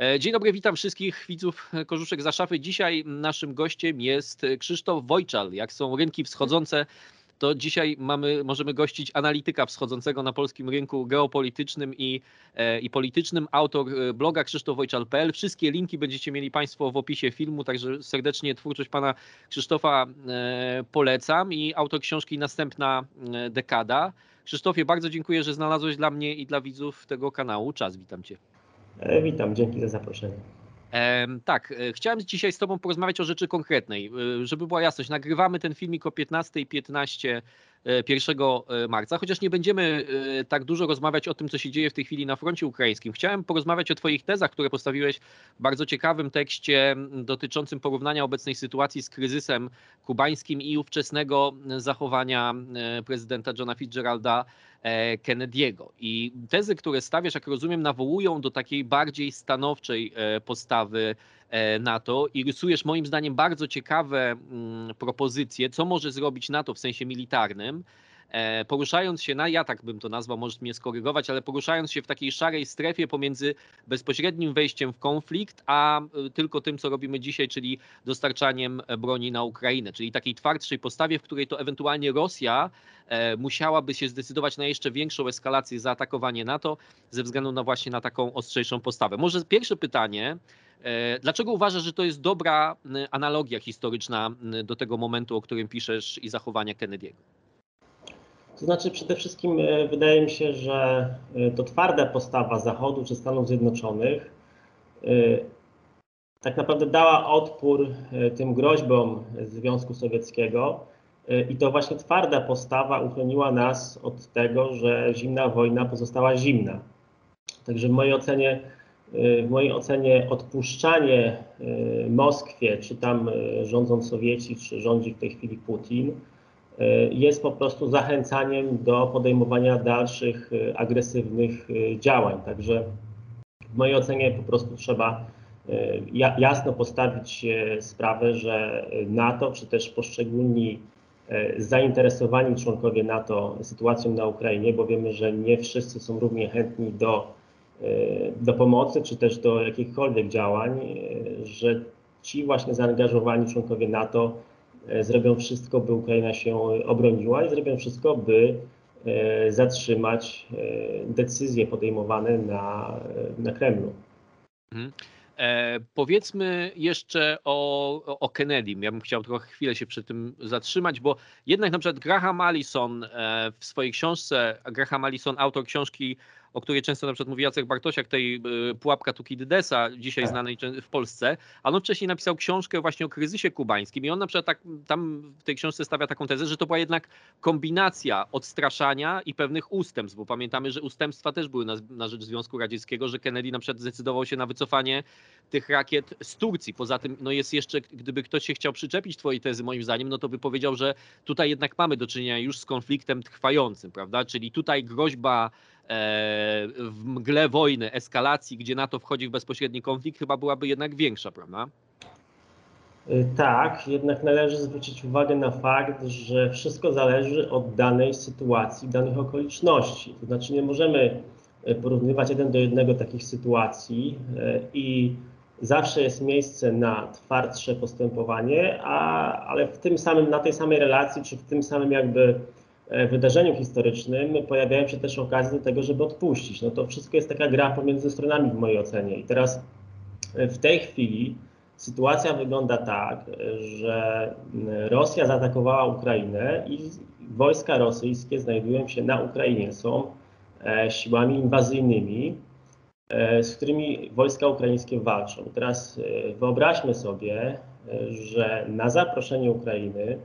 E, dzień dobry, witam wszystkich widzów Korzuszek za szafy. Dzisiaj naszym gościem jest Krzysztof Wojczal. Jak są rynki wschodzące, to dzisiaj mamy, możemy gościć analityka wschodzącego na polskim rynku geopolitycznym i, e, i politycznym, autor e, bloga krzysztofwojczal.pl. Wszystkie linki będziecie mieli Państwo w opisie filmu, także serdecznie twórczość Pana Krzysztofa polecam i autor książki Następna dekada. Krzysztofie, bardzo dziękuję, że znalazłeś dla mnie i dla widzów tego kanału czas. Witam Cię. E, witam, dzięki za zaproszenie. tak, e, chciałem dzisiaj z Tobą porozmawiać o rzeczy konkretnej. E, żeby była jasność, nagrywamy ten filmik o 15.15 1 marca, chociaż nie będziemy tak dużo rozmawiać o tym, co się dzieje w tej chwili na froncie ukraińskim. Chciałem porozmawiać o Twoich tezach, które postawiłeś w bardzo ciekawym tekście dotyczącym porównania obecnej sytuacji z kryzysem kubańskim i ówczesnego zachowania prezydenta Johna Fitzgeralda E, Kennedy'ego. I tezy, które stawiasz, jak rozumiem, nawołują do takiej bardziej stanowczej e, postawy e, NATO i rysujesz moim zdaniem bardzo ciekawe mm, propozycje, co może zrobić NATO w sensie militarnym, E, poruszając się na, ja tak bym to nazwał, możesz mnie skorygować, ale poruszając się w takiej szarej strefie pomiędzy bezpośrednim wejściem w konflikt, a e, tylko tym, co robimy dzisiaj, czyli dostarczaniem broni na Ukrainę, czyli takiej twardszej postawie, w której to ewentualnie Rosja e, musiałaby się zdecydować na jeszcze większą eskalację, zaatakowanie NATO, ze względu na właśnie na taką ostrzejszą postawę. Może pierwsze pytanie, Dlaczego uważasz, że to jest dobra analogia historyczna do tego momentu, o którym piszesz i zachowania Kennedy'ego? To znaczy przede wszystkim e, wydaje mi się, że e, to twarda postawa Zachodu czy Stanów Zjednoczonych e, tak naprawdę dała odpór tym groźbom Związku Sowieckiego i to właśnie twarda postawa uchroniła nas od tego, że zimna wojna pozostała zimna. Także w mojej ocenie, w mojej ocenie odpuszczanie Moskwie, czy tam rządzą Sowieci, czy rządzi w tej chwili Putin, E, jest po prostu zachęcaniem do podejmowania dalszych e, agresywnych e, działań. Także w mojej ocenie po prostu trzeba jasno postawić sprawę, że NATO, czy też poszczególni zainteresowani członkowie NATO sytuacją na Ukrainie, bo wiemy, że nie wszyscy są równie chętni do, do pomocy, czy też do jakichkolwiek działań, że ci właśnie zaangażowani członkowie NATO E, zrobią wszystko, by Ukraina się obroniła i zrobią wszystko, by e, zatrzymać e, decyzje podejmowane na, na Kremlu. Mhm. E, powiedzmy jeszcze o, o Kennedy. Ja bym chciał trochę chwilę się przy tym zatrzymać, bo jednak na przykład Graham Allison e, w swojej książce, Graham Allison, autor książki o której często na przykład mówi Jacek Bartosiak, tej y, Pułapka Tukidydesa, dzisiaj tak. znanej w Polsce, a on wcześniej napisał książkę właśnie o kryzysie kubańskim i on na przykład tak, tam w tej książce stawia taką tezę, że to była jednak kombinacja odstraszania i pewnych ustępstw, bo pamiętamy, że ustępstwa też były na, na rzecz Związku Radzieckiego, że Kennedy na przykład zdecydował się na wycofanie tych rakiet z Turcji. Poza tym no jest jeszcze, gdyby ktoś się chciał przyczepić twojej tezy moim zdaniem, no to by powiedział, że tutaj jednak mamy do czynienia już z konfliktem trwającym, prawda? Czyli tutaj groźba E, w mgle wojny, eskalacji, gdzie NATO wchodzi w bezpośredni konflikt, chyba byłaby jednak większa, prawda? Y, tak, jednak należy zwrócić uwagę na fakt, że wszystko zależy od danej sytuacji, danych okoliczności. To znaczy nie możemy y, porównywać jeden do jednego takich sytuacji y, i zawsze jest miejsce na twardsze postępowanie, a, ale w tym samym, na tej samej relacji, czy w tym samym jakby wydarzeniu historycznym pojawiają się też okazje do tego, żeby odpuścić. No to wszystko jest taka gra pomiędzy stronami w mojej ocenie. I teraz e, w tej chwili sytuacja wygląda tak, że Rosja zaatakowała Ukrainę i wojska rosyjskie znajdują się na Ukrainie, są e, siłami inwazyjnymi, z którymi wojska ukraińskie walczą. Teraz wyobraźmy sobie, że na zaproszenie Ukrainy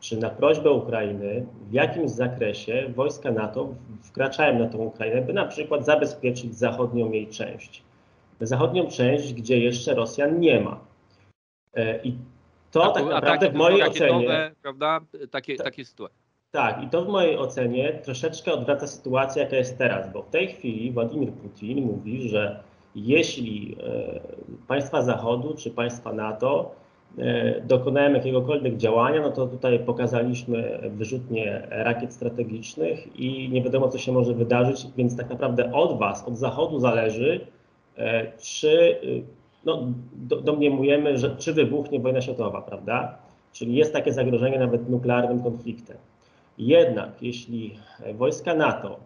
czy na prośbę Ukrainy w jakimś zakresie wojska NATO wkraczają na tą Ukrainę, by na przykład zabezpieczyć zachodnią jej część. Zachodnią część, gdzie jeszcze Rosjan nie ma. E, I to A, tak naprawdę w mojej ocenie. Prawda? Takie, takie sytuacje. Tak, i to w mojej ocenie troszeczkę odwraca sytuację, jaka jest teraz, bo w tej chwili Władimir Putin mówi, że jeśli e, państwa Zachodu czy państwa NATO dokonałem jakiegokolwiek działania, no to tutaj pokazaliśmy wyrzutnie rakiet strategicznych i nie wiadomo, co się może wydarzyć, więc tak naprawdę od Was, od Zachodu zależy, czy no, domniemujemy, że czy wybuchnie wojna światowa, prawda? Czyli jest takie zagrożenie nawet nuklearnym konfliktem. Jednak jeśli wojska NATO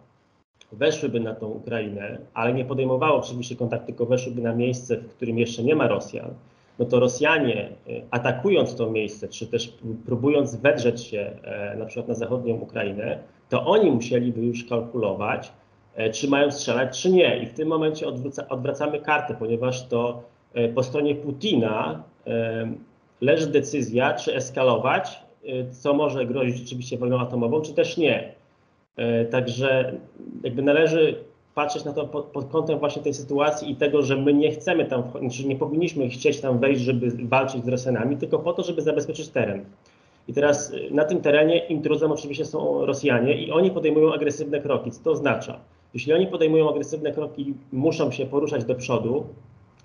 weszłyby na tą Ukrainę, ale nie podejmowały oczywiście kontaktu, tylko weszłyby na miejsce, w którym jeszcze nie ma Rosjan, no to Rosjanie e, atakując to miejsce, czy też próbując wedrzeć się e, na przykład na zachodnią Ukrainę, to oni musieliby już kalkulować, e, czy mają strzelać, czy nie. I w tym momencie odwraca, odwracamy kartę, ponieważ to po stronie Putina leży decyzja, czy eskalować, co może grozić rzeczywiście wojną atomową, czy też nie. Także jakby należy patrzeć na to pod, pod, kątem właśnie tej sytuacji i tego, że my nie chcemy tam, znaczy nie powinniśmy chcieć tam wejść, żeby walczyć z Rosjanami, tylko po to, żeby zabezpieczyć teren. I teraz y, na tym terenie intruzem oczywiście są Rosjanie i oni podejmują agresywne kroki. Co to oznacza? Jeśli oni podejmują agresywne kroki, muszą się poruszać do przodu,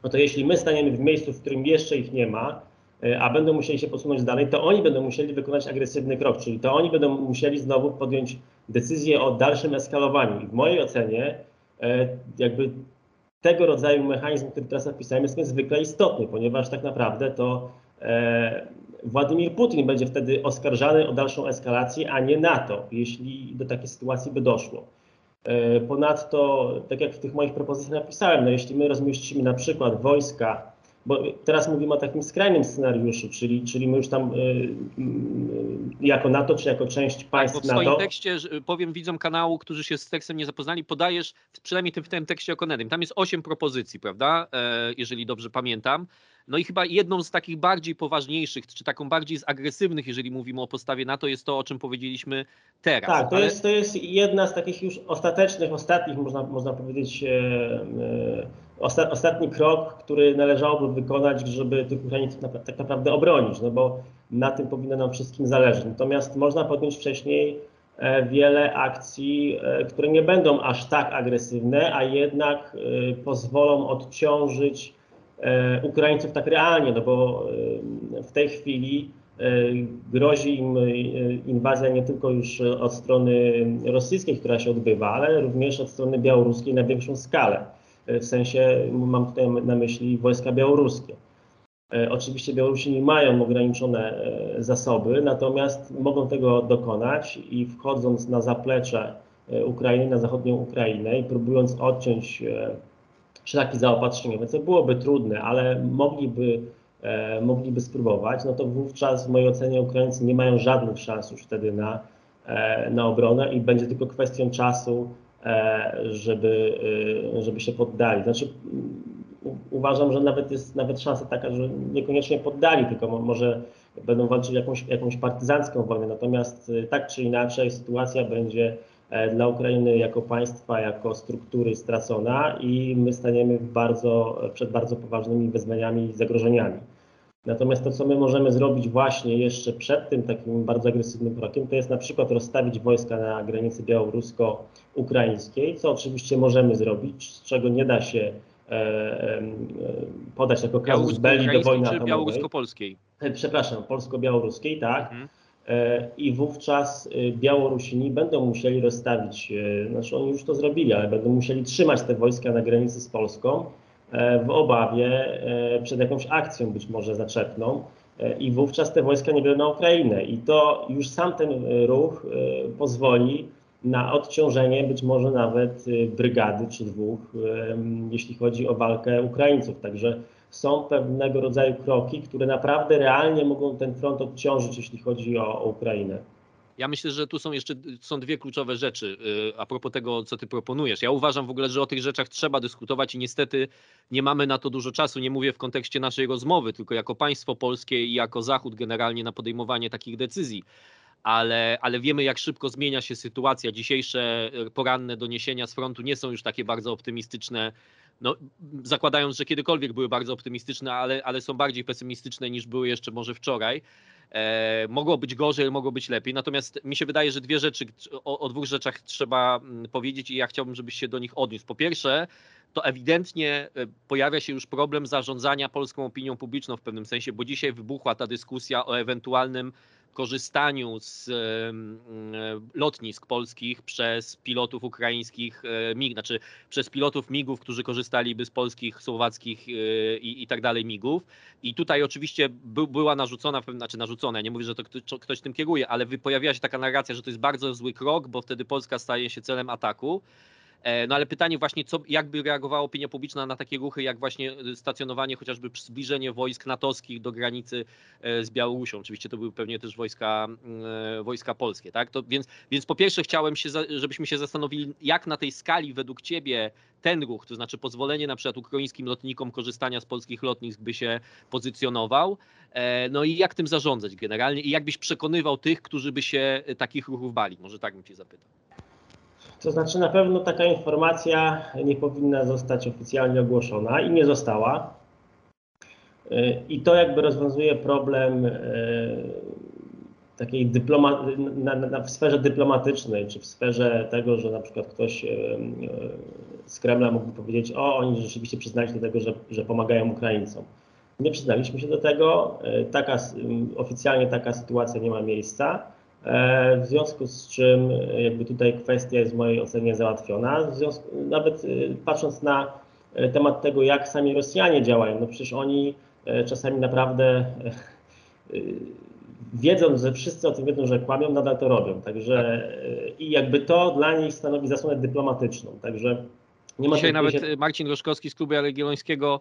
no to jeśli my staniemy w miejscu, w którym jeszcze ich nie ma, y, a będą musieli się posunąć dalej, to oni będą musieli wykonać agresywny krok, czyli to oni będą musieli znowu podjąć decyzję o dalszym eskalowaniu. I w mojej ocenie jakby tego rodzaju mechanizm, który teraz napisałem, jest niezwykle istotny, ponieważ tak naprawdę to e, Władimir Putin będzie wtedy oskarżany o dalszą eskalację, a nie NATO, jeśli do takiej sytuacji by doszło. E, ponadto, tak jak w tych moich propozycjach napisałem, no jeśli my rozmieścimy na przykład wojska bo teraz mówimy o takim skrajnym scenariuszu, czyli, czyli my już tam y, y, jako NATO, czy jako część tak, państw tak, bo w NATO... swoim tekście, powiem widzom kanału, którzy się z tekstem nie zapoznali, podajesz przynajmniej w tym tekście o Konedym. Tam jest osiem propozycji, prawda, e, jeżeli dobrze pamiętam. No i chyba jedną z takich bardziej poważniejszych, czy taką bardziej zagresywnych, jeżeli mówimy o postawie NATO, jest to, o czym powiedzieliśmy teraz. Tak, to, Ale... jest, to jest jedna z takich już ostatecznych, ostatnich, można, można powiedzieć, e, e, osta, ostatni krok, który należałoby wykonać, żeby tych Ukraińców na, tak naprawdę obronić, no bo na tym powinno nam wszystkim zależeć. Natomiast można podjąć wcześniej e, wiele akcji, które nie będą aż tak agresywne, a jednak pozwolą odciążyć E, Ukraińców tak realnie, no bo e, w tej chwili e, grozi im inwazja nie tylko już od strony rosyjskiej, która się odbywa, ale również od strony białoruskiej na większą skalę. W sensie mam tutaj na myśli wojska białoruskie. Oczywiście Białorusini mają ograniczone zasoby, natomiast mogą tego dokonać i wchodząc na zaplecze Ukrainy, na zachodnią Ukrainę i próbując odciąć szlaki zaopatrzeniowe, co byłoby trudne, ale mogliby, e, mogliby spróbować, no to wówczas w mojej ocenie Ukraińcy nie mają żadnych szans już wtedy na, e, na obronę i będzie tylko kwestią czasu, e, żeby, e, żeby się poddali. Znaczy, uważam, że nawet jest nawet szansa taka, że niekoniecznie poddali, tylko może będą walczyć jakąś, jakąś partyzancką wojnę. Natomiast e, tak czy inaczej sytuacja będzie dla Ukrainy jako państwa, jako struktury stracona i my staniemy bardzo, przed bardzo poważnymi wyzwaniami i zagrożeniami. Natomiast to, co my możemy zrobić właśnie jeszcze przed tym takim bardzo agresywnym krokiem, to jest na przykład rozstawić wojska na granicy białorusko-ukraińskiej, co oczywiście możemy zrobić, z czego nie da się e, e, podać jako kazus belli do wojny atomowej. białorusko-polskiej? E, przepraszam, polsko-białoruskiej, tak. Mhm. E, i wówczas e, Białorusini będą musieli rozstawić, e, znaczy oni już to zrobili, ale będą musieli trzymać te wojska na granicy z Polską w obawie przed jakąś akcją być może zaczepną i wówczas te wojska nie będą na Ukrainę i to już sam ten ruch pozwoli na odciążenie być może nawet brygady czy dwóch, jeśli chodzi o walkę Ukraińców. Także są pewnego rodzaju kroki, które naprawdę realnie mogą ten front odciążyć, jeśli chodzi o, o Ukrainę. Ja myślę, że tu są jeszcze są dwie kluczowe rzeczy y, a propos tego, co ty proponujesz. Ja uważam w ogóle, że o tych rzeczach trzeba dyskutować i niestety nie mamy na to dużo czasu. Nie mówię w kontekście naszej rozmowy, tylko jako państwo polskie i jako Zachód generalnie na podejmowanie takich decyzji. Ale, ale wiemy, jak szybko zmienia się sytuacja. Dzisiejsze poranne doniesienia z frontu nie są już takie bardzo optymistyczne no, zakładając, że kiedykolwiek były bardzo optymistyczne, ale, ale są bardziej pesymistyczne niż były jeszcze może wczoraj. E, mogło być gorzej, mogło być lepiej. Natomiast mi się wydaje, że dwie rzeczy, o, o, dwóch rzeczach trzeba mm, powiedzieć i ja chciałbym, żebyś się do nich odniósł. Po pierwsze, to ewidentnie e, pojawia się już problem zarządzania polską opinią publiczną w pewnym sensie, bo dzisiaj wybuchła ta dyskusja o ewentualnym korzystaniu z lotnisk polskich przez pilotów ukraińskich MIG, znaczy przez pilotów MIGów, którzy korzystaliby z polskich, słowackich i, i tak dalej MIGów. I tutaj oczywiście by, była narzucona, znaczy narzucona, ja nie mówię, że to ktoś tym kieruje, ale pojawiła się taka narracja, że to jest bardzo zły krok, bo wtedy Polska staje się celem ataku. E, no ale pytanie właśnie, co, jakby reagowała opinia publiczna na takie ruchy, jak właśnie e, stacjonowanie, chociażby zbliżenie wojsk natowskich do granicy e, z Białorusią. Oczywiście to były pewnie też wojska, wojska polskie, tak? To więc, więc po pierwsze chciałem się, żebyśmy się zastanowili, jak na tej skali według Ciebie ten ruch, to znaczy pozwolenie na przykład ukraińskim lotnikom korzystania z polskich lotnisk by się pozycjonował, no i jak tym zarządzać generalnie i jak byś przekonywał tych, którzy by się takich ruchów bali? Może tak bym Cię zapytał. To znaczy na pewno taka informacja nie powinna zostać oficjalnie ogłoszona i nie została. Y, I to jakby rozwiązuje problem y, takiej dyploma, na, na, w sferze dyplomatycznej, czy w sferze tego, że na przykład ktoś y, z Kremla mógłby powiedzieć, o oni rzeczywiście przyznali się do tego, że, że pomagają Ukraińcom. Nie przyznaliśmy się do tego, taka, oficjalnie taka sytuacja nie ma miejsca. E, w związku z czym e, jakby tutaj kwestia jest w mojej ocenie załatwiona. W związku, nawet e, patrząc na temat tego, jak sami Rosjanie działają, no przecież oni czasami naprawdę wiedząc, że wszyscy o tym wiedzą, że kłamią, nadal to robią. Także i jakby to dla nich stanowi zasłonę dyplomatyczną. Także nie ma Dzisiaj nawet się... Marcin Roszkowski z klubu Jagiellońskiego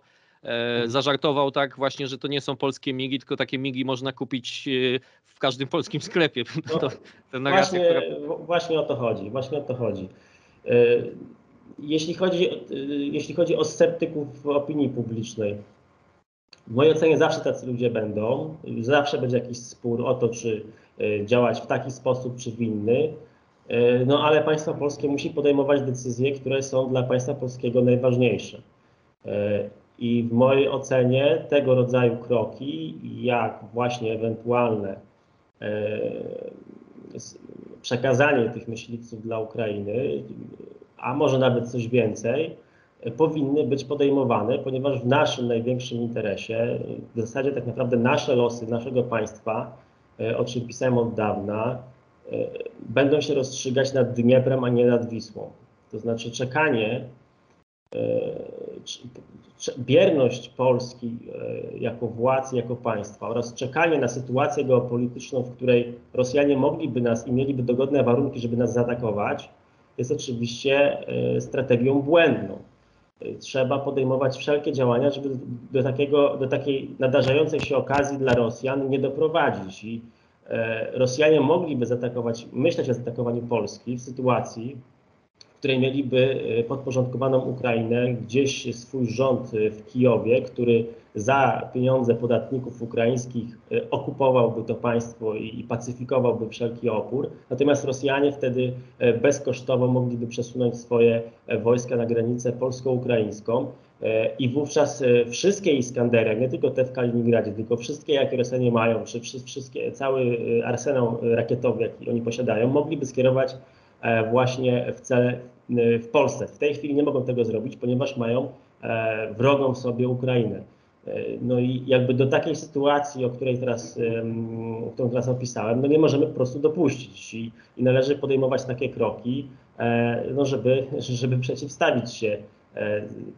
zażartował tak właśnie, że to nie są polskie migi, tylko takie migi można kupić e, w każdym polskim sklepie. No, to, to narracja, właśnie, która... właśnie o to chodzi, właśnie o to chodzi. E, jeśli chodzi, e, jeśli chodzi o sceptyków w opinii publicznej, w mojej ocenie zawsze tacy ludzie będą. Zawsze będzie jakiś spór o to, czy e, działać w taki sposób, czy w inny. No ale państwo polskie musi podejmować decyzje, które są dla państwa polskiego najważniejsze. I w mojej ocenie tego rodzaju kroki, jak właśnie ewentualne e, przekazanie tych myśliwców dla Ukrainy, a może nawet coś więcej, powinny być podejmowane, ponieważ w naszym największym interesie, w zasadzie tak naprawdę nasze losy naszego państwa, e, o czym pisałem od dawna, e, będą się rozstrzygać nad Dnieprem, a nie nad Wisłą. To znaczy czekanie bierność Polski e, jako władz, jako państwa oraz czekanie na sytuację geopolityczną, w której Rosjanie mogliby nas i mieliby dogodne warunki, żeby nas zaatakować, jest oczywiście e, strategią błędną. E, trzeba podejmować wszelkie działania, żeby do, takiego, do takiej nadarzającej się okazji dla Rosjan nie doprowadzić. I Rosjanie mogliby zaatakować, myśleć o zaatakowaniu Polski w sytuacji, której mieliby e, podporządkowaną Ukrainę, gdzieś swój rząd e, w Kijowie, który za pieniądze podatników ukraińskich e, okupowałby to państwo i pacyfikowałby wszelki opór. Natomiast Rosjanie wtedy bezkosztowo mogliby przesunąć swoje wojska na granicę polsko-ukraińską. I wówczas wszystkie Iskandery, nie tylko te w Kaliningradzie, tylko wszystkie, jakie Rosjanie mają, czy wszystkie, cały arsenał rakietowy, jaki oni posiadają, mogliby skierować właśnie w cele w Polsce. W tej chwili nie mogą tego zrobić, ponieważ mają e, wrogą sobie Ukrainę. E, no i jakby do takiej sytuacji, o której teraz, którą teraz opisałem, no nie możemy po prostu dopuścić i, i należy podejmować takie kroki, e, no żeby, żeby przeciwstawić się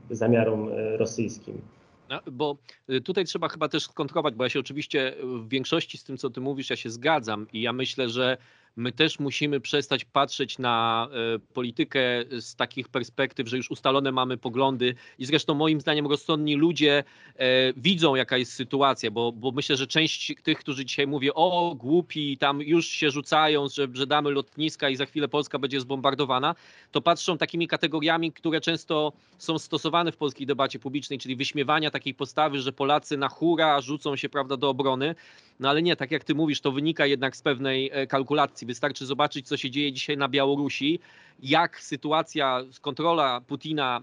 zamiarom rosyjskim. No, bo tutaj trzeba chyba też skontrować, bo ja się oczywiście w większości z tym, co ty mówisz, ja się zgadzam i ja myślę, że my też musimy przestać patrzeć na e, politykę z takich perspektyw, że już ustalone mamy poglądy i zresztą moim zdaniem rozsądni ludzie e, widzą jaka jest sytuacja, bo, bo myślę, że część tych, którzy dzisiaj mówią, o głupi, tam już się rzucają, że, że damy lotniska i za chwilę Polska będzie zbombardowana, to patrzą takimi kategoriami, które często są stosowane w polskiej debacie publicznej, czyli wyśmiewania takiej postawy, że Polacy na hura rzucą się prawda, do obrony. No ale nie, tak jak ty mówisz, to wynika jednak z pewnej e, kalkulacji. Wystarczy zobaczyć, co się dzieje dzisiaj na Białorusi, jak sytuacja, kontrola Putina,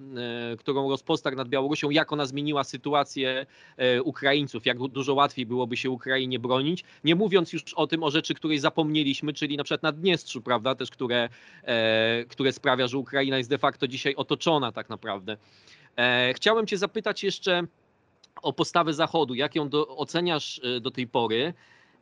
e, którą rozpostarł nad Białorusią, jak ona zmieniła sytuację e, Ukraińców, jak dużo łatwiej byłoby się Ukrainie bronić. Nie mówiąc już o tym, o rzeczy, której zapomnieliśmy, czyli na przykład na Dniestrzu, prawda, też które, które sprawia, że Ukraina jest de facto dzisiaj otoczona tak naprawdę. Chciałem cię zapytać jeszcze o postawę Zachodu. Jak ją do, oceniasz e, do tej pory?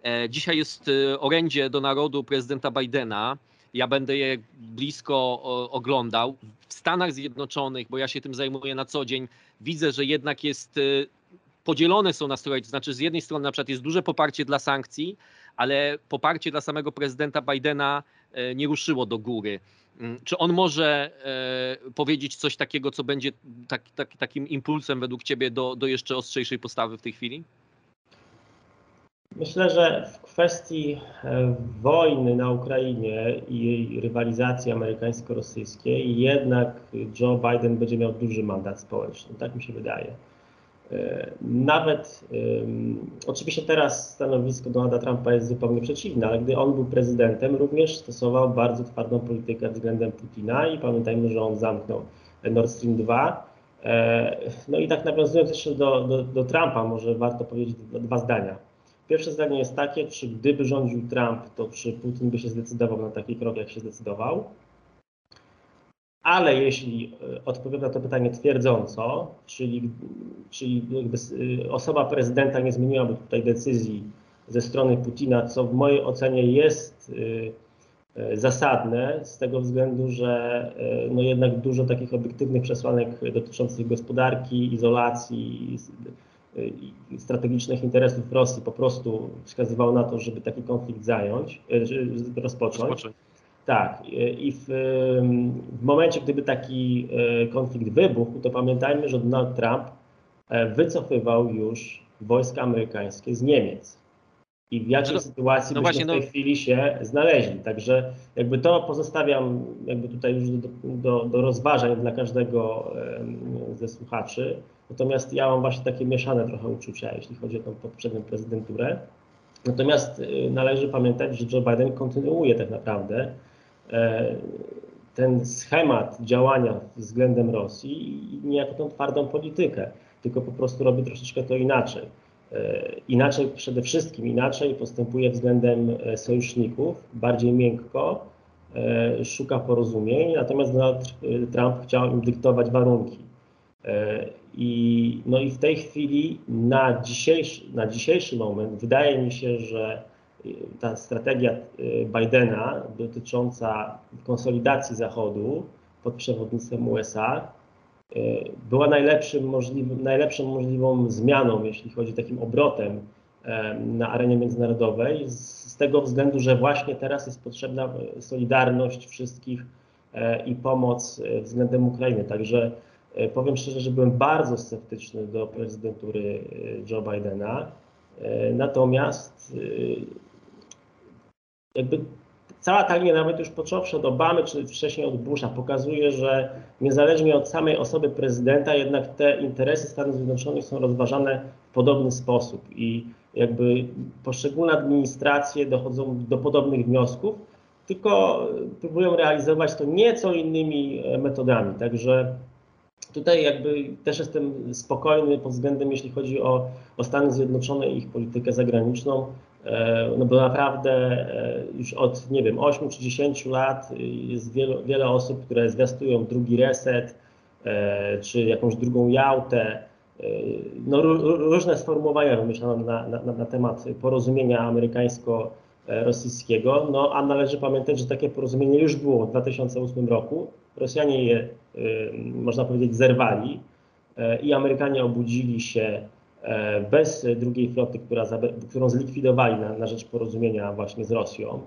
E, dzisiaj jest e, orędzie do narodu prezydenta Bidena. Ja będę je blisko oglądał. W Stanach Zjednoczonych, bo ja się tym zajmuję na co dzień, widzę, że jednak jest podzielone są nastroje. To znaczy, z jednej strony na przykład jest duże poparcie dla sankcji, ale poparcie dla samego prezydenta Bidena nie ruszyło do góry. Mm, czy on może e, powiedzieć coś takiego, co będzie tak, tak, takim impulsem według Ciebie do, do jeszcze ostrzejszej postawy w tej chwili? Myślę, że w kwestii e, wojny na Ukrainie i jej rywalizacji amerykańsko-rosyjskiej jednak Joe Biden będzie miał duży mandat społeczny. Tak mi się wydaje. E, nawet oczywiście teraz stanowisko Donalda Trumpa jest zupełnie przeciwne, ale gdy on był prezydentem, również stosował bardzo twardą politykę względem Putina i pamiętajmy, że on zamknął Nord Stream 2. E, no i tak nawiązując jeszcze do, do, do Trumpa, może warto powiedzieć dwa zdania. Pierwsze zdanie jest takie, czy gdyby rządził Trump, to czy Putin by się zdecydował na taki krok, jak się zdecydował? Ale jeśli e, odpowiem na to pytanie twierdząco, czyli, czyli y, osoba prezydenta nie zmieniłaby tutaj decyzji ze strony Putina, co w mojej ocenie jest e, zasadne z tego względu, że e, no jednak dużo takich obiektywnych przesłanek dotyczących gospodarki, izolacji strategicznych interesów Rosji po prostu wskazywało na to, żeby taki konflikt zająć, rozpocząć. rozpocząć. Tak, i w, w, momencie, gdyby taki e, konflikt wybuchł, to pamiętajmy, że Donald Trump e, wycofywał już wojska amerykańskie z Niemiec. I w jakiej no, sytuacji no byśmy w tej no... chwili się znaleźli. Także jakby to pozostawiam jakby tutaj już do, do, do rozważań dla każdego ze słuchaczy. Natomiast ja mam właśnie takie mieszane trochę uczucia, jeśli chodzi o tą poprzednią prezydenturę. Natomiast y, należy pamiętać, że Joe Biden kontynuuje tak naprawdę E, ten schemat działania względem Rosji i niejako tą twardą politykę, tylko po prostu robi troszeczkę to inaczej. E, inaczej, przede wszystkim inaczej postępuje względem e, sojuszników, bardziej miękko, szuka porozumień, natomiast Donald Trump chciał im dyktować warunki. I, no i w tej chwili na dzisiejszy, na dzisiejszy moment wydaje mi się, że ta strategia Bidena dotycząca konsolidacji Zachodu pod przewodnictwem USA była najlepszym możliwym, najlepszą możliwą zmianą, jeśli chodzi takim obrotem na arenie międzynarodowej, z tego względu, że właśnie teraz jest potrzebna solidarność wszystkich e, i pomoc e, względem Ukrainy. Także e, powiem szczerze, że byłem bardzo sceptyczny do prezydentury Joe Bidena. Natomiast jakby cała ta linia, nawet już począwszy od Obamy, czy wcześniej od Busha, pokazuje, że niezależnie od samej osoby prezydenta, jednak te interesy Stanów Zjednoczonych są rozważane w podobny sposób i jakby poszczególne administracje dochodzą do podobnych wniosków, tylko próbują realizować to nieco innymi metodami. Także tutaj jakby też jestem spokojny pod względem, jeśli chodzi o, o Stany Zjednoczone i ich politykę zagraniczną. E, no bo naprawdę e, już od, nie wiem, 8 czy 10 lat jest wiele, wiele osób, które zwiastują drugi reset, e, czy jakąś drugą Jałtę. No, różne sformułowania wymyślano na, na, na temat porozumienia amerykańsko-rosyjskiego, no a należy pamiętać, że takie porozumienie już było w 2008 roku. Rosjanie je, można powiedzieć, zerwali i Amerykanie obudzili się E, bez drugiej floty, która, którą zlikwidowali na, na rzecz porozumienia właśnie z Rosją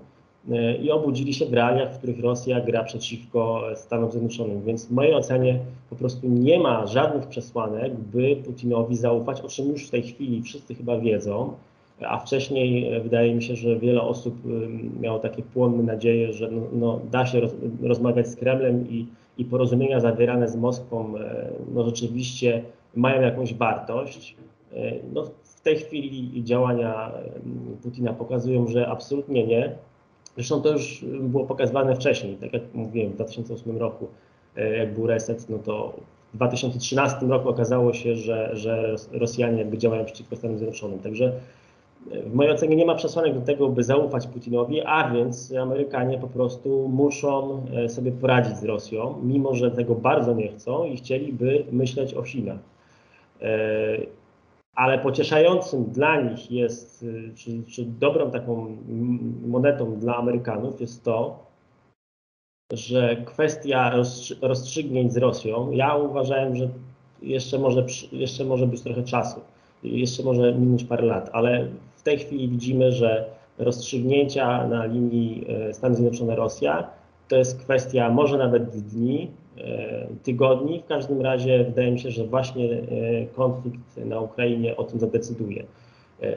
e, i obudzili się w realiach, w których Rosja gra przeciwko Stanom Zjednoczonym. Więc w mojej ocenie po prostu nie ma żadnych przesłanek, by Putinowi zaufać, o czym już w tej chwili wszyscy chyba wiedzą, a wcześniej e, wydaje mi się, że wiele osób miało takie płonne nadzieje, że no, no, da się roz, rozmawiać z Kremlem i, i porozumienia zawierane z Moskwą no, rzeczywiście mają jakąś wartość. E, no, w tej chwili działania Putina pokazują, że absolutnie nie. Zresztą to już było pokazywane wcześniej, tak jak mówiłem, w 2008 roku, e, jak był reset, no to w 2013 roku okazało się, że, że Rosjanie jakby działają przeciwko Stanom Zjednoczonym. Także e, w mojej ocenie nie ma przesłanek do tego, by zaufać Putinowi, a więc Amerykanie po prostu muszą sobie poradzić z Rosją, mimo że tego bardzo nie chcą i chcieliby myśleć o Chinach. Ale pocieszającym dla nich jest, y, czy, czy dobrą taką monetą dla Amerykanów jest to, że kwestia rozstrzygnięć z Rosją, ja uważałem, że jeszcze może, jeszcze może być trochę czasu, jeszcze może minąć parę lat, ale w tej chwili widzimy, że rozstrzygnięcia na linii e, Stany Zjednoczone-Rosja to jest kwestia może nawet dni, tygodni. W każdym razie wydaje mi się, że właśnie e, konflikt na Ukrainie o tym zadecyduje.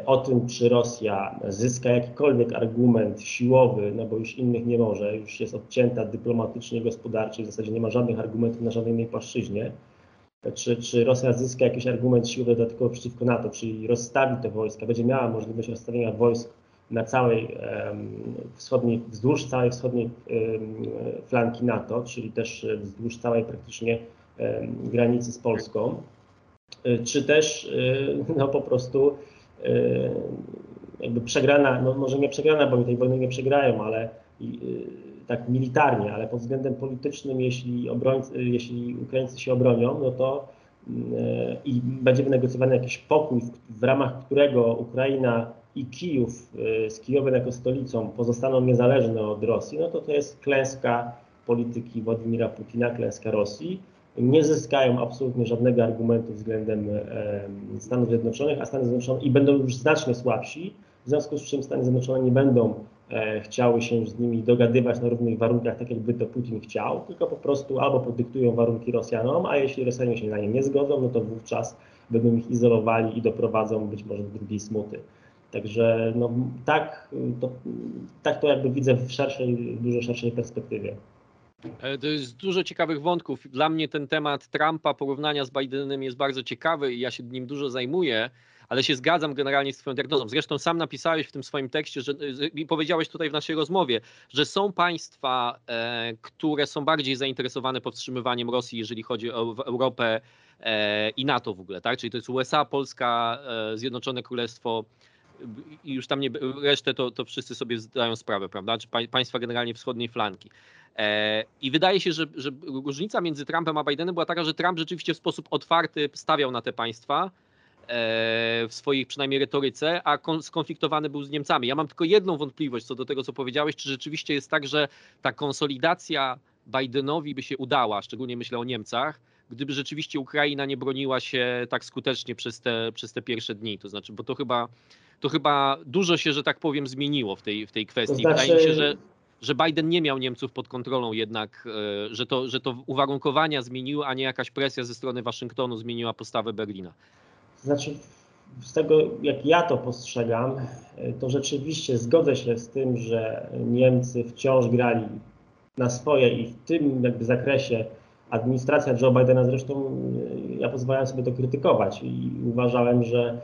O tym, czy Rosja zyska jakikolwiek argument siłowy, no bo już innych nie może, już jest odcięta dyplomatycznie, gospodarcznie, w zasadzie nie ma żadnych argumentów na żadnej innej płaszczyźnie. Czy, czy Rosja zyska jakiś argument siłowy dodatkowo przeciwko NATO, czyli rozstawi te wojska, będzie miała możliwość rozstawienia wojsk na całej wschodniej, wzdłuż całej wschodniej flanki NATO, czyli też wzdłuż całej praktycznie granicy z Polską, e, czy też e, no, po prostu e, jakby przegrana, no może nie przegrana, bo tej wojny nie przegrają, ale tak militarnie, ale pod względem politycznym, jeśli, obrońcy, jeśli Ukraińcy się obronią, no to i będzie wynegocjowany jakiś pokój, w ramach którego Ukraina i Kijów y, z Kijowem jako stolicą pozostaną niezależne od Rosji, no to to jest klęska polityki Władimira Putina, klęska Rosji. Nie zyskają absolutnie żadnego argumentu względem Stanów Zjednoczonych, a Stany Zjednoczone i będą już znacznie słabsi, w związku z czym Stany Zjednoczone nie będą e, chciały się z nimi dogadywać na równych warunkach, tak jakby to Putin chciał, tylko po prostu albo podyktują warunki Rosjanom, a jeśli Rosjanie się na nie nie zgodzą, no to wówczas będą ich izolowali i doprowadzą być może do drugiej smuty. Także no, tak, to, tak to jakby widzę w szerszej, dużo szerszej perspektywie. E, to jest dużo ciekawych wątków. Dla mnie ten temat Trumpa, porównania z Bidenem jest bardzo ciekawy i ja się nim dużo zajmuję, ale się zgadzam generalnie z Twoją diagnozą. Zresztą sam napisałeś w tym swoim tekście że, i powiedziałeś tutaj w naszej rozmowie, że są państwa, e, które są bardziej zainteresowane powstrzymywaniem Rosji, jeżeli chodzi o Europę e, i NATO w ogóle, tak? Czyli to jest USA, Polska, e, Zjednoczone Królestwo i już tam nie, resztę to, to wszyscy sobie zdają sprawę, prawda? Czy państwa generalnie wschodniej flanki. E, I wydaje się, że, że różnica między Trumpem a Bidenem była taka, że Trump rzeczywiście w sposób otwarty stawiał na te państwa e, w swojej przynajmniej retoryce, a skonfliktowany był z Niemcami. Ja mam tylko jedną wątpliwość co do tego, co powiedziałeś, czy rzeczywiście jest tak, że ta konsolidacja Bidenowi by się udała, szczególnie myślę o Niemcach, gdyby rzeczywiście Ukraina nie broniła się tak skutecznie przez te, przez te pierwsze dni. To znaczy, bo to chyba to chyba dużo się, że tak powiem, zmieniło w tej, w tej kwestii. To znaczy... Wydaje mi się, że, że Biden nie miał Niemców pod kontrolą jednak, e, że to, że to uwarunkowania zmieniły, a nie jakaś presja ze strony Waszyngtonu zmieniła postawę Berlina. Znaczy, z tego jak ja to postrzegam, e, to rzeczywiście zgodzę się z tym, że Niemcy wciąż grali na swoje i w tym jakby zakresie administracja Joe Bidena zresztą e, ja pozwalałem sobie to krytykować i uważałem, że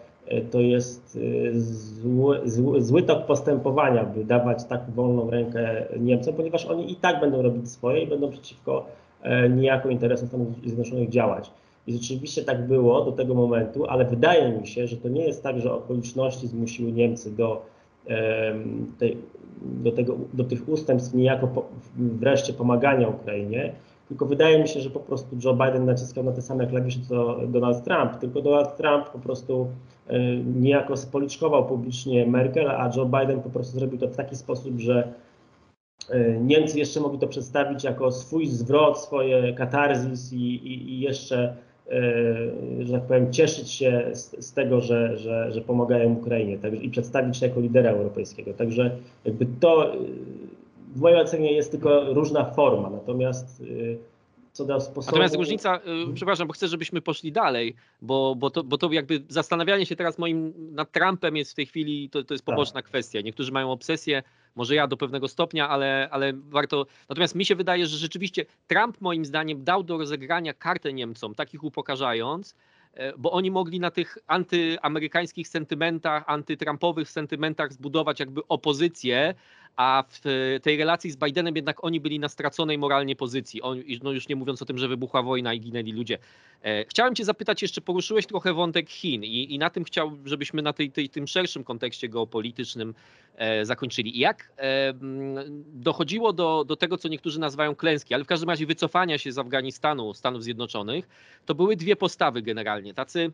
to jest e, zły, zły, zły tok postępowania, by dawać tak wolną rękę Niemcom, ponieważ oni i tak będą robić swoje i będą przeciwko e, niejako interesom Stanów Zjednoczonych działać. I rzeczywiście tak było do tego momentu, ale wydaje mi się, że to nie jest tak, że okoliczności zmusiły Niemcy do, do, tego, do tych ustępstw niejako po, wreszcie pomagania Ukrainie, tylko wydaje mi się, że po prostu Joe Biden naciskał na te same klawisze co Donald Trump, tylko Donald Trump po prostu e, niejako spoliczkował publicznie Merkel, a Joe Biden po prostu zrobił to w taki sposób, że e, Niemcy jeszcze mogli to przedstawić jako swój zwrot, swoje katarzis i, i, i jeszcze, e, że tak powiem, cieszyć się z, z tego, że, że, że pomagają Ukrainie tak, i przedstawić się jako lidera europejskiego. Także jakby to w mojej ocenie jest tylko różna forma, natomiast y, co do sposobu... Natomiast różnica, y, przepraszam, bo chcę, żebyśmy poszli dalej, bo, bo, to, bo to jakby zastanawianie się teraz moim nad Trumpem jest w tej chwili, to, to jest tak. poboczna tak. kwestia. Niektórzy mają obsesję, może ja do pewnego stopnia, ale, ale warto. Natomiast mi się wydaje, że rzeczywiście Trump moim zdaniem dał do rozegrania kartę Niemcom, takich upokarzając, e, bo oni mogli na tych antyamerykańskich sentymentach, antytrumpowych sentymentach zbudować jakby opozycję, a w tej relacji z Bidenem jednak oni byli na straconej moralnie pozycji. On, no już nie mówiąc o tym, że wybuchła wojna i ginęli ludzie. E, chciałem cię zapytać jeszcze, poruszyłeś trochę wątek Chin i, i na tym chciałbym, żebyśmy na tej, tej, tym szerszym kontekście geopolitycznym e, zakończyli. Jak e, dochodziło do, do tego, co niektórzy nazywają klęski, ale w każdym razie wycofania się z Afganistanu, Stanów Zjednoczonych, to były dwie postawy generalnie. Tacy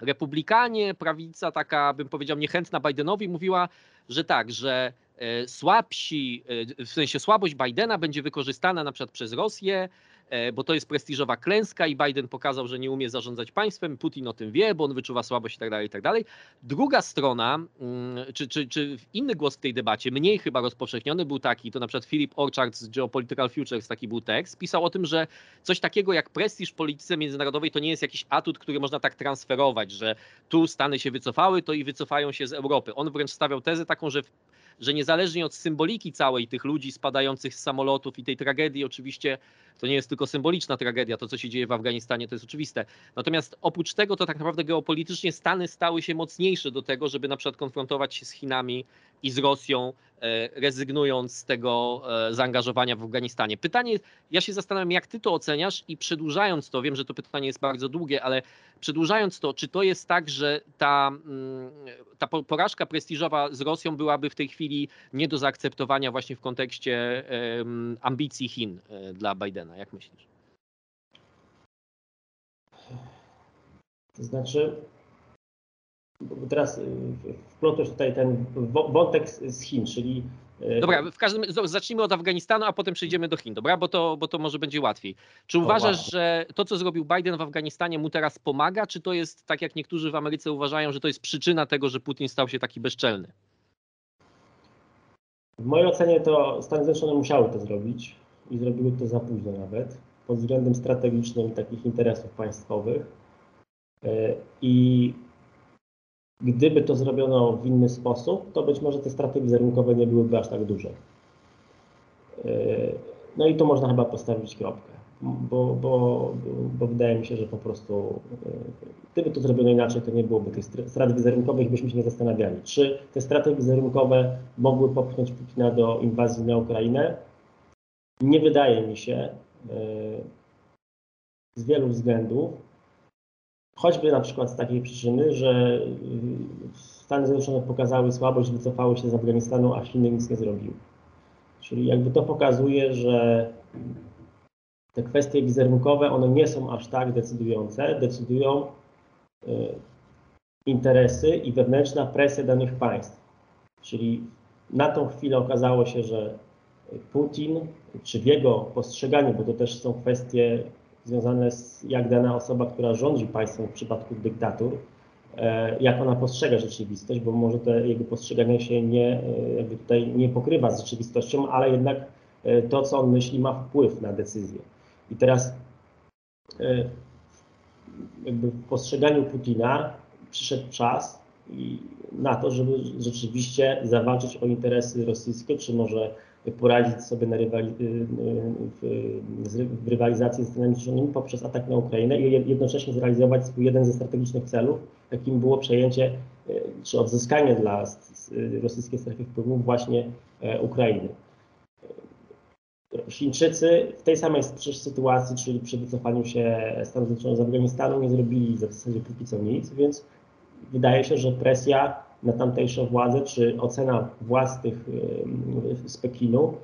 republikanie, prawica taka, bym powiedział, niechętna Bidenowi, mówiła, że tak, że słabsi, e, w sensie słabość Bidena będzie wykorzystana na przykład przez Rosję, E, bo to jest prestiżowa klęska i Biden pokazał, że nie umie zarządzać państwem, Putin o tym wie, bo on wyczuwa słabość i tak dalej, i tak. Druga strona, mm, czy, czy, czy inny głos w tej debacie, mniej chyba rozpowszechniony był taki, to na przykład Philip Orchard z Geopolitical Futures, taki był tekst, pisał o tym, że coś takiego jak prestiż w polityce międzynarodowej to nie jest jakiś atut, który można tak transferować, że tu Stany się wycofały, to i wycofają się z Europy. On wręcz stawiał tezę taką, że że niezależnie od symboliki całej tych ludzi spadających z samolotów i tej tragedii, oczywiście to nie jest tylko symboliczna tragedia, to co się dzieje w Afganistanie to jest oczywiste. Natomiast oprócz tego to tak naprawdę geopolitycznie Stany stały się mocniejsze do tego, żeby na przykład konfrontować się z Chinami i z Rosją, e, rezygnując z tego e, zaangażowania w Afganistanie. Pytanie, ja się zastanawiam, jak ty to oceniasz i przedłużając to, wiem, że to pytanie jest bardzo długie, ale przedłużając to, czy to jest tak, że ta, mm, ta porażka prestiżowa z Rosją byłaby w tej chwili nie do zaakceptowania właśnie w kontekście ambicji Chin e, dla Bidena? Jak myślisz? To znaczy, teraz y, wplotłeś tutaj ten wątek z Chin, czyli. Y, dobra, w każdym zacznijmy od Afganistanu, a potem przejdziemy do Chin, dobra? Bo to, bo to może będzie łatwiej. Czy uważasz, że to, co zrobił Biden w Afganistanie, mu teraz pomaga, czy to jest tak, jak niektórzy w Ameryce uważają, że to jest przyczyna tego, że Putin stał się taki bezczelny? W mojej ocenie to Stany Zjednoczone musiały to zrobić i zrobiły to za późno nawet, pod względem strategicznym takich interesów państwowych. Y, I Gdyby to zrobiono w inny sposób, to być może te straty wizerunkowe nie byłyby aż tak duże. E, no i tu można chyba postawić kropkę, bo, bo, bo wydaje mi się, że po prostu e, gdyby to zrobiono inaczej, to nie byłoby tych strat wizerunkowych, byśmy się nie zastanawiali. Czy te straty wizerunkowe mogły popchnąć Putina do inwazji na Ukrainę? Nie wydaje mi się e, z wielu względów. Choćby na przykład z takiej przyczyny, że y, Stany Zjednoczone pokazały słabość, wycofały się z Afganistanu, a Chiny nic nie zrobiły. Czyli jakby to pokazuje, że te kwestie wizerunkowe, one nie są aż tak decydujące, decydują y, interesy i wewnętrzna presja danych państw. Czyli na tą chwilę okazało się, że Putin, czy w jego postrzeganiu, bo to też są kwestie związane z jak dana osoba, która rządzi państwem w przypadku dyktatur, e, jak ona postrzega rzeczywistość, bo może to jego postrzeganie się nie, e, jakby tutaj nie pokrywa z rzeczywistością, ale jednak e, to, co on myśli, ma wpływ na decyzję. I teraz jakby w postrzeganiu Putina przyszedł czas na to, żeby rzeczywiście zawalczyć o interesy rosyjskie, czy może poradzić sobie na rywali, y, y, w, rywalizacji z Stanami Zjednoczonymi poprzez atak na Ukrainę i jednocześnie zrealizować swój jeden ze strategicznych celów, jakim było przejęcie y, czy odzyskanie dla rosyjskiej strefy wpływów właśnie e, Ukrainy. Chińczycy w tej samej sytuacji, czyli przy wycofaniu się Stanów Zjednoczonych z Afganistanu, nie zrobili w zasadzie póki co nic, więc wydaje się, że presja na tamtejsze władze, czy ocena władz tych z Pekinu,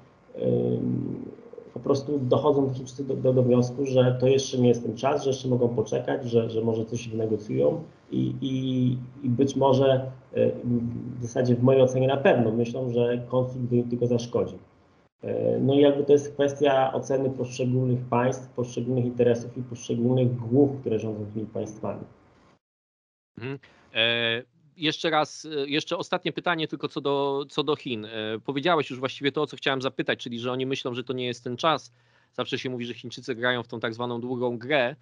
po prostu dochodzą do, do, do, wniosku, że to jeszcze nie jest ten czas, że jeszcze mogą poczekać, że, że może coś wynegocjują i, i, i być może w zasadzie w mojej ocenie na pewno myślą, że konflikt im tylko zaszkodzi. E, no i jakby to jest kwestia oceny poszczególnych państw, poszczególnych interesów i poszczególnych głów, które rządzą tymi państwami. Mhm. E, jeszcze raz, e, jeszcze ostatnie pytanie tylko co do, co do Chin. E, powiedziałeś już właściwie to, o co chciałem zapytać, czyli że oni myślą, że to nie jest ten czas. Zawsze się mówi, że Chińczycy grają w tą tak zwaną długą grę.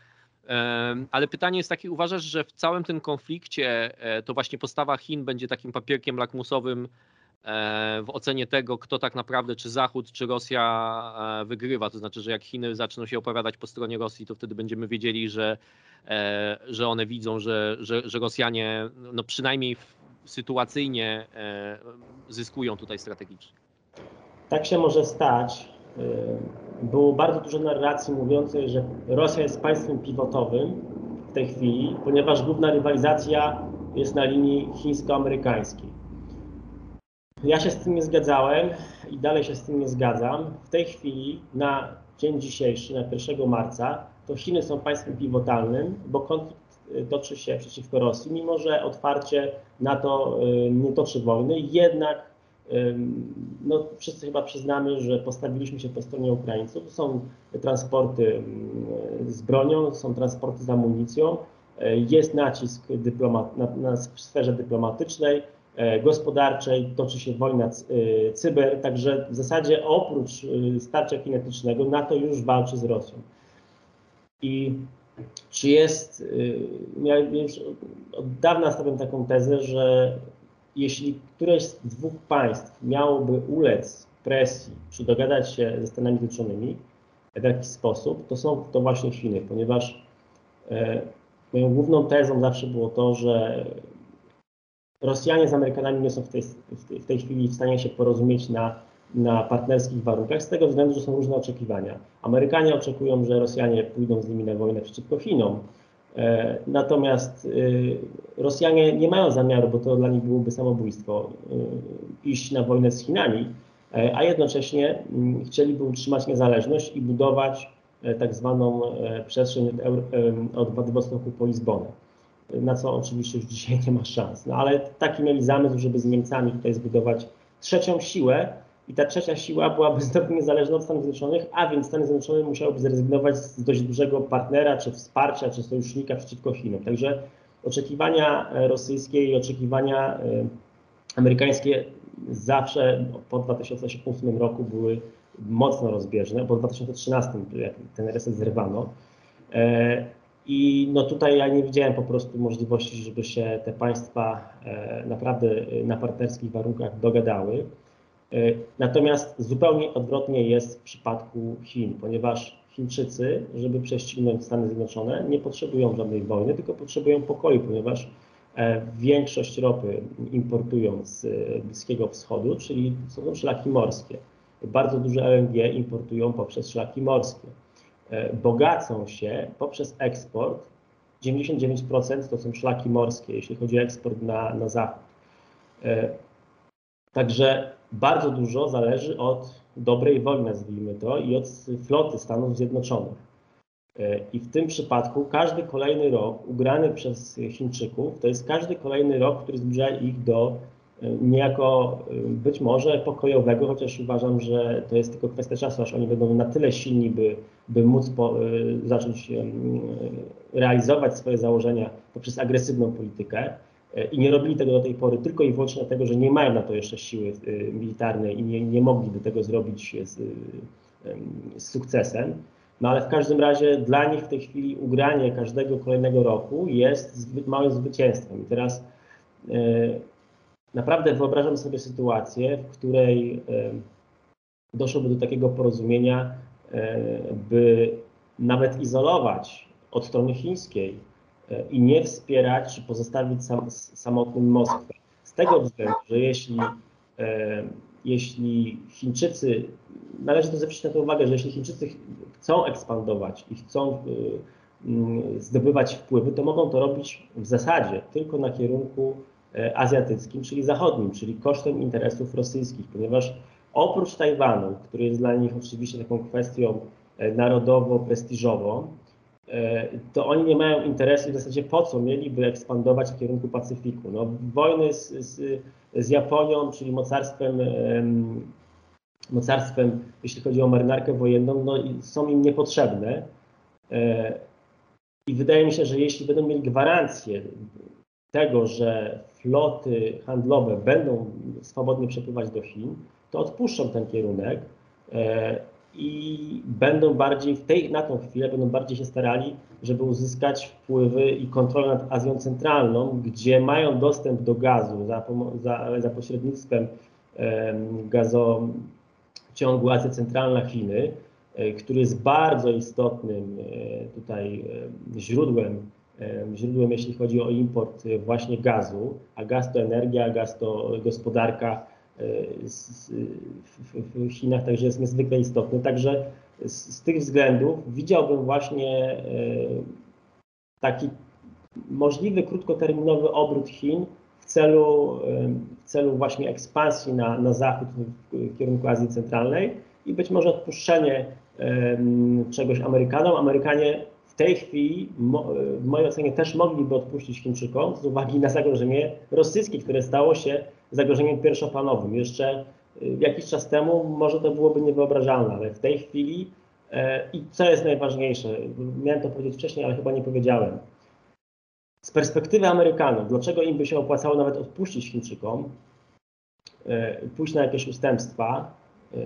Ale pytanie jest takie, uważasz, że w całym tym konflikcie to właśnie postawa Chin będzie takim papierkiem lakmusowym w ocenie tego, kto tak naprawdę, czy Zachód, czy Rosja wygrywa. To znaczy, że jak Chiny zaczną się opowiadać po stronie Rosji, to wtedy będziemy wiedzieli, że E, że one widzą, że, że, że Rosjanie no przynajmniej sytuacyjnie e, zyskują tutaj strategicznie. Tak się może stać. E, było bardzo dużo narracji mówiącej, że Rosja jest państwem pivotowym w tej chwili, ponieważ główna rywalizacja jest na linii chińsko-amerykańskiej. Ja się z tym nie zgadzałem i dalej się z tym nie zgadzam. W tej chwili, na dzień dzisiejszy, na 1 marca, to Chiny są państwem pivotalnym, bo konflikt toczy się przeciwko Rosji, mimo że otwarcie NATO nie toczy wojny, jednak no, wszyscy chyba przyznamy, że postawiliśmy się po stronie Ukraińców. Są transporty z bronią, są transporty z amunicją, e, jest nacisk dyplomat, na, na sferze dyplomatycznej, gospodarczej, toczy się wojna e, cyber, także w zasadzie oprócz starcia kinetycznego NATO już walczy z Rosją. I czy jest, ja już od dawna stawiam taką tezę, że jeśli któreś z dwóch państw miałoby ulec presji, czy dogadać się ze Stanami Zjednoczonymi w jakiś sposób, to są to właśnie Chiny, ponieważ e, moją główną tezą zawsze było to, że Rosjanie z Amerykanami nie są w tej, w tej chwili w stanie się porozumieć na, na partnerskich warunkach, z tego względu, że są różne oczekiwania. Amerykanie oczekują, że Rosjanie pójdą z nimi na wojnę przeciwko Chinom, E, natomiast y, Rosjanie nie mają zamiaru, bo to dla nich byłoby samobójstwo, y, iść na wojnę z Chinami, e, a jednocześnie mm, chcieliby utrzymać niezależność i budować e, tak zwaną przestrzeń od Władywostoku po Lizbonę, na co oczywiście już dzisiaj nie ma szans. No ale taki mieli zamysł, żeby z Niemcami tutaj zbudować trzecią siłę, i ta trzecia siła byłaby znowu niezależna od Stanów Zjednoczonych, a więc Stany Zjednoczone musiałyby zrezygnować z dość dużego partnera, czy wsparcia, czy sojusznika przeciwko Chinom. Także oczekiwania e, rosyjskie i oczekiwania e, amerykańskie zawsze po 2008 roku były mocno rozbieżne, bo w 2013 jak ten reset zrywano. E, I no tutaj ja nie widziałem po prostu możliwości, żeby się te państwa naprawdę na partnerskich warunkach dogadały. E, natomiast zupełnie odwrotnie jest w przypadku Chin, ponieważ Chińczycy, żeby prześcignąć Stany Zjednoczone, nie potrzebują żadnej wojny, tylko potrzebują pokoju, ponieważ e, większość ropy importują z Bliskiego Wschodu, czyli są to szlaki morskie. Bardzo duże LNG importują poprzez szlaki morskie. E, bogacą się poprzez eksport. 99% to są szlaki morskie, jeśli chodzi o eksport na, na zachód. Także bardzo dużo zależy od dobrej woli, nazwijmy to, i od floty Stanów Zjednoczonych. E, I w tym przypadku każdy kolejny rok ugrany przez Chińczyków to jest każdy kolejny rok, który zbliża ich do e, niejako e, być może pokojowego, chociaż uważam, że to jest tylko kwestia czasu, aż oni będą na tyle silni, by, by móc po, zacząć realizować swoje założenia poprzez agresywną politykę. I nie robili tego do tej pory tylko i wyłącznie dlatego, że nie mają na to jeszcze siły militarnej i nie, nie mogliby tego zrobić z, z sukcesem. No ale w każdym razie dla nich w tej chwili ugranie każdego kolejnego roku jest zwy, małym zwycięstwem. I teraz naprawdę wyobrażam sobie sytuację, w której e, doszłoby do takiego porozumienia, by nawet izolować od strony chińskiej E, i nie wspierać czy pozostawić sam, samotnym Moskwę. Z tego względu, że jeśli, e, jeśli Chińczycy, należy to zwrócić na to uwagę, że jeśli Chińczycy chcą ekspandować i chcą e, mm, zdobywać wpływy, to mogą to robić w zasadzie tylko na kierunku e, azjatyckim, czyli zachodnim, czyli kosztem interesów rosyjskich, ponieważ oprócz Tajwanu, który jest dla nich oczywiście taką kwestią e, narodowo-prestiżową, E, to oni nie mają interesu w zasadzie po co mieliby ekspandować w kierunku Pacyfiku. No, wojny z, z, z Japonią, czyli mocarstwem, mocarstwem, jeśli chodzi o marynarkę wojenną, no, są im niepotrzebne. E, I wydaje mi się, że jeśli będą mieli gwarancję tego, że floty handlowe będą swobodnie przepływać do Chin, to odpuszczą ten kierunek e, i będą bardziej w tej, na tą chwilę będą bardziej się starali, żeby uzyskać wpływy i kontrolę nad Azją Centralną, gdzie mają dostęp do gazu za, za, za pośrednictwem gazociągu Azja Centralna Chiny, e, który jest bardzo istotnym e, tutaj źródłem, źródłem, jeśli chodzi o import właśnie gazu, a gaz to energia, gaz to gospodarka, w Chinach także jest niezwykle istotny. Także z, z tych względów widziałbym właśnie e, taki możliwy krótkoterminowy obrót Chin w celu, e, w celu właśnie ekspansji na, na zachód w kierunku Azji Centralnej i być może odpuszczenie czegoś Amerykanom. Amerykanie w tej chwili, w mojej ocenie, też mogliby odpuścić Chińczykom z uwagi na zagrożenie rosyjskie, które stało się zagrożeniem pierwszoplanowym. Jeszcze y, jakiś czas temu może to byłoby niewyobrażalne, ale w tej chwili e, i co jest najważniejsze, miałem to powiedzieć wcześniej, ale chyba nie powiedziałem. Z perspektywy Amerykanów, dlaczego im by się opłacało nawet odpuścić Chińczykom, e, pójść na jakieś ustępstwa, e,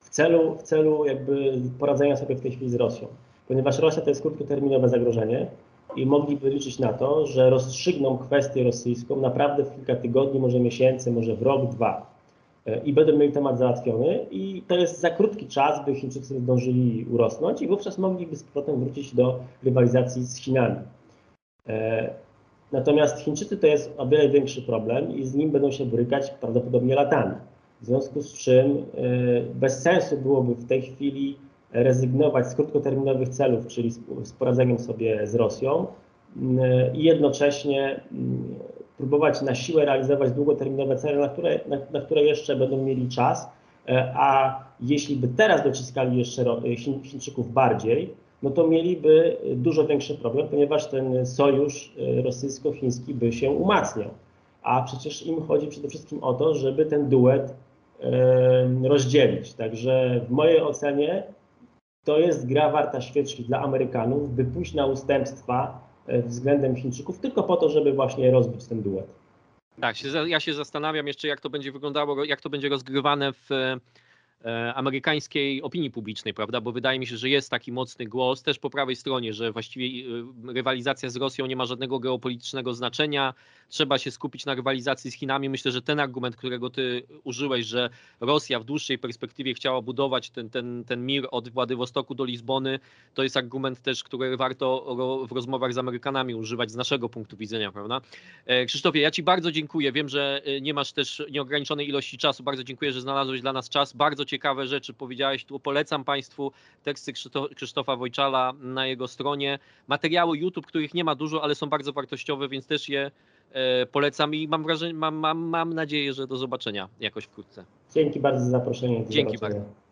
w celu, w celu jakby poradzenia sobie w tej chwili z Rosją. Ponieważ Rosja to jest krótkoterminowe zagrożenie i mogliby liczyć na to, że rozstrzygną kwestię rosyjską naprawdę w kilka tygodni, może miesięcy, może w rok, dwa. E, I będą mieli temat załatwiony i to jest za krótki czas, by Chińczycy zdążyli urosnąć i wówczas mogliby z powrotem wrócić do rywalizacji z Chinami. E, natomiast Chińczycy to jest o wiele większy problem i z nim będą się borykać prawdopodobnie latami. W związku z czym e, bez sensu byłoby w tej chwili rezygnować z krótkoterminowych celów, czyli z poradzeniem sobie z Rosją e, i jednocześnie próbować na siłę realizować długoterminowe cele, na które, na, na które jeszcze będą mieli czas, e, a jeśli by teraz dociskali jeszcze Chińczyków bardziej, no to mieliby dużo większy problem, ponieważ ten sojusz rosyjsko-chiński by się umacniał. A przecież im chodzi przede wszystkim o to, żeby ten duet rozdzielić. Także w mojej ocenie to jest gra warta świeczki dla Amerykanów, by pójść na ustępstwa e, względem Chińczyków, tylko po to, żeby właśnie rozbić ten duet. Tak, ja się zastanawiam jeszcze, jak to będzie wyglądało, jak to będzie rozgrywane w E, amerykańskiej opinii publicznej, prawda? Bo wydaje mi się, że jest taki mocny głos też po prawej stronie, że właściwie e, rywalizacja z Rosją nie ma żadnego geopolitycznego znaczenia. Trzeba się skupić na rywalizacji z Chinami. Myślę, że ten argument, którego ty użyłeś, że Rosja w dłuższej perspektywie chciała budować ten, ten, ten mir od Władywostoku do Lizbony, to jest argument też, który warto w rozmowach z Amerykanami używać z naszego punktu widzenia, prawda? E, Krzysztofie, ja ci bardzo dziękuję. Wiem, że nie masz też nieograniczonej ilości czasu. Bardzo dziękuję, że znalazłeś dla nas czas. Bardzo ciekawe rzeczy powiedziałeś tu. Polecam Państwu teksty Krzysztofa Wojczala na jego stronie. Materiały YouTube, których nie ma dużo, ale są bardzo wartościowe, więc też je e, polecam i mam wrażenie, mam, mam, mam nadzieję, że do zobaczenia jakoś wkrótce. Dzięki bardzo za zaproszenie. Dzięki bardzo.